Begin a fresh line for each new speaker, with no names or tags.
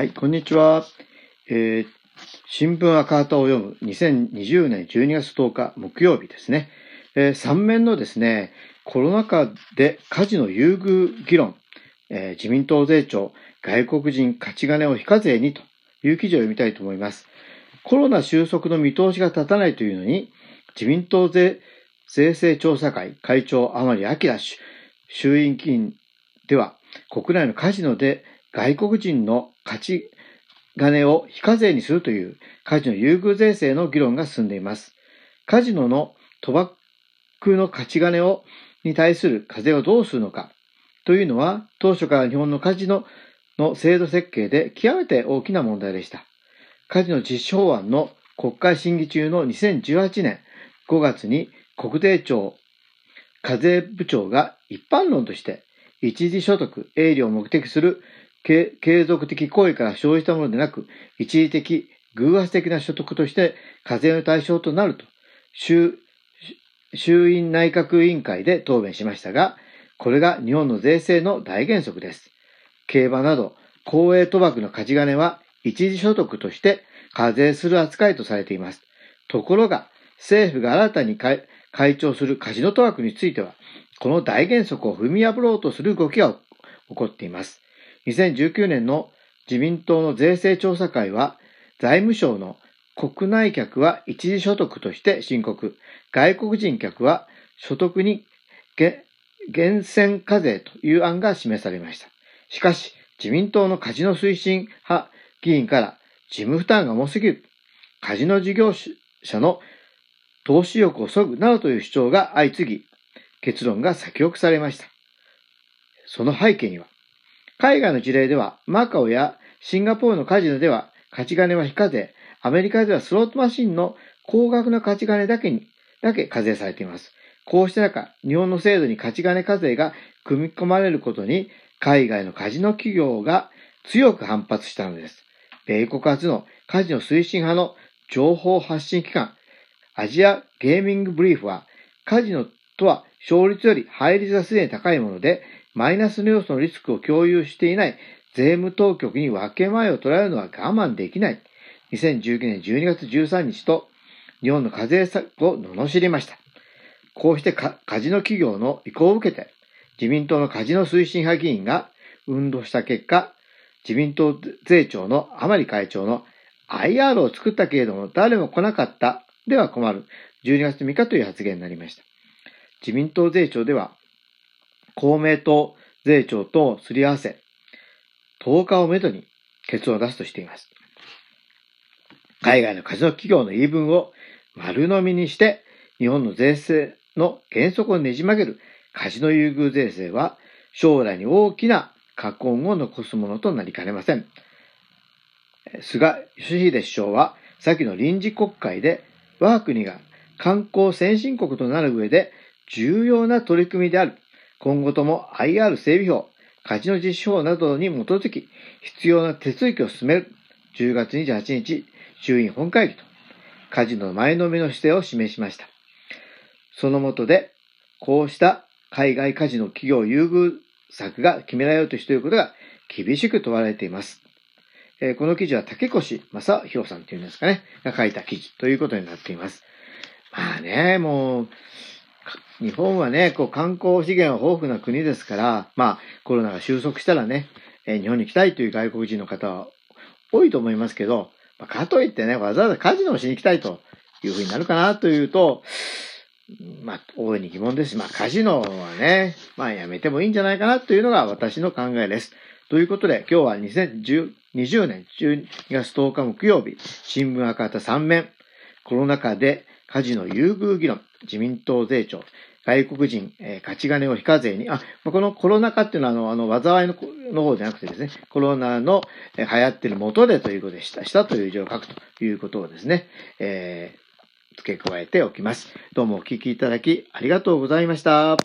はい、こんにちは。えー、新聞赤旗を読む2020年12月10日木曜日ですね。えー、3面のですね、コロナ禍で家事の優遇議論、えー、自民党税調、外国人勝ち金を非課税にという記事を読みたいと思います。コロナ収束の見通しが立たないというのに、自民党税税制調査会会長甘利明氏衆院議員では、国内のカジノで外国人の勝ち金を非課税にするというカジノ優遇税制の議論が進んでいます。カジノの賭博の勝ち金をに対する課税をどうするのかというのは当初から日本のカジノの制度設計で極めて大きな問題でした。カジノ実施法案の国会審議中の2018年5月に国税庁課税部長が一般論として一時所得、営利を目的する継続的行為から生じたものでなく、一時的、偶発的な所得として課税の対象となると、衆衆院内閣委員会で答弁しましたが、これが日本の税制の大原則です。競馬など、公営賭博の勝ち金は一時所得として課税する扱いとされています。ところが、政府が新たに会長するカジノ賭博については、この大原則を踏み破ろうとする動きが起こっています。2019年の自民党の税制調査会は、財務省の国内客は一時所得として申告、外国人客は所得に源泉課税という案が示されました。しかし、自民党のカジノ推進派議員から事務負担が重すぎる、カジノ事業者の投資欲を削ぐなどという主張が相次ぎ、結論が先送されました。その背景には、海外の事例では、マカオやシンガポールのカジノでは、勝ち金は非課税、アメリカではスロットマシンの高額な勝ち金だけに、だけ課税されています。こうした中、日本の制度に勝ち金課税が組み込まれることに、海外のカジノ企業が強く反発したのです。米国初のカジノ推進派の情報発信機関、アジアゲーミングブリーフは、カジノとは勝率より配率がすでに高いもので、マイナスの要素のリスクを共有していない税務当局に分け前を取られるのは我慢できない。2019年12月13日と日本の課税策を罵りました。こうしてカジノ企業の意向を受けて、自民党のカジノ推進派議員が運動した結果、自民党税調の甘利会長の IR を作ったけれども誰も来なかったでは困る。12月3日という発言になりました。自民党税調では、公明党税調とすり合わせ、10日をめどに結論を出すとしています。海外のカジノ企業の言い分を丸飲みにして、日本の税制の原則をねじ曲げるカジノ優遇税制は、将来に大きな禍根を残すものとなりかねません。菅義偉首相は、先の臨時国会で、我が国が観光先進国となる上で重要な取り組みである。今後とも IR 整備法、カジノ実施法などに基づき、必要な手続きを進める。10月28日、衆院本会議と、カジノ前のめの姿勢を示しました。その下で、こうした海外カジノ企業優遇策が決められようとしていることが厳しく問われています。えー、この記事は竹越正宏さんというんですかね、が書いた記事ということになっています。まあね、もう、日本はね、こう観光資源豊富な国ですから、まあコロナが収束したらね、え、日本に来たいという外国人の方は多いと思いますけど、ま、かといってね、わざわざカジノをしに行きたいというふうになるかなというと、まあ、大いに疑問ですし。まあ、カジノはね、まあ、やめてもいいんじゃないかなというのが私の考えです。ということで、今日は2020年12月10日木曜日、新聞赤旗3面、コロナ禍でカジノ優遇議論、自民党税調、外国人、えー、勝ち金を非課税に、あ、このコロナ禍っていうのは、あの、あの、災いのの方じゃなくてですね、コロナの、えー、流行ってる元でということでした、したという字を書くということをですね、えー、付け加えておきます。どうもお聞きいただきありがとうございました。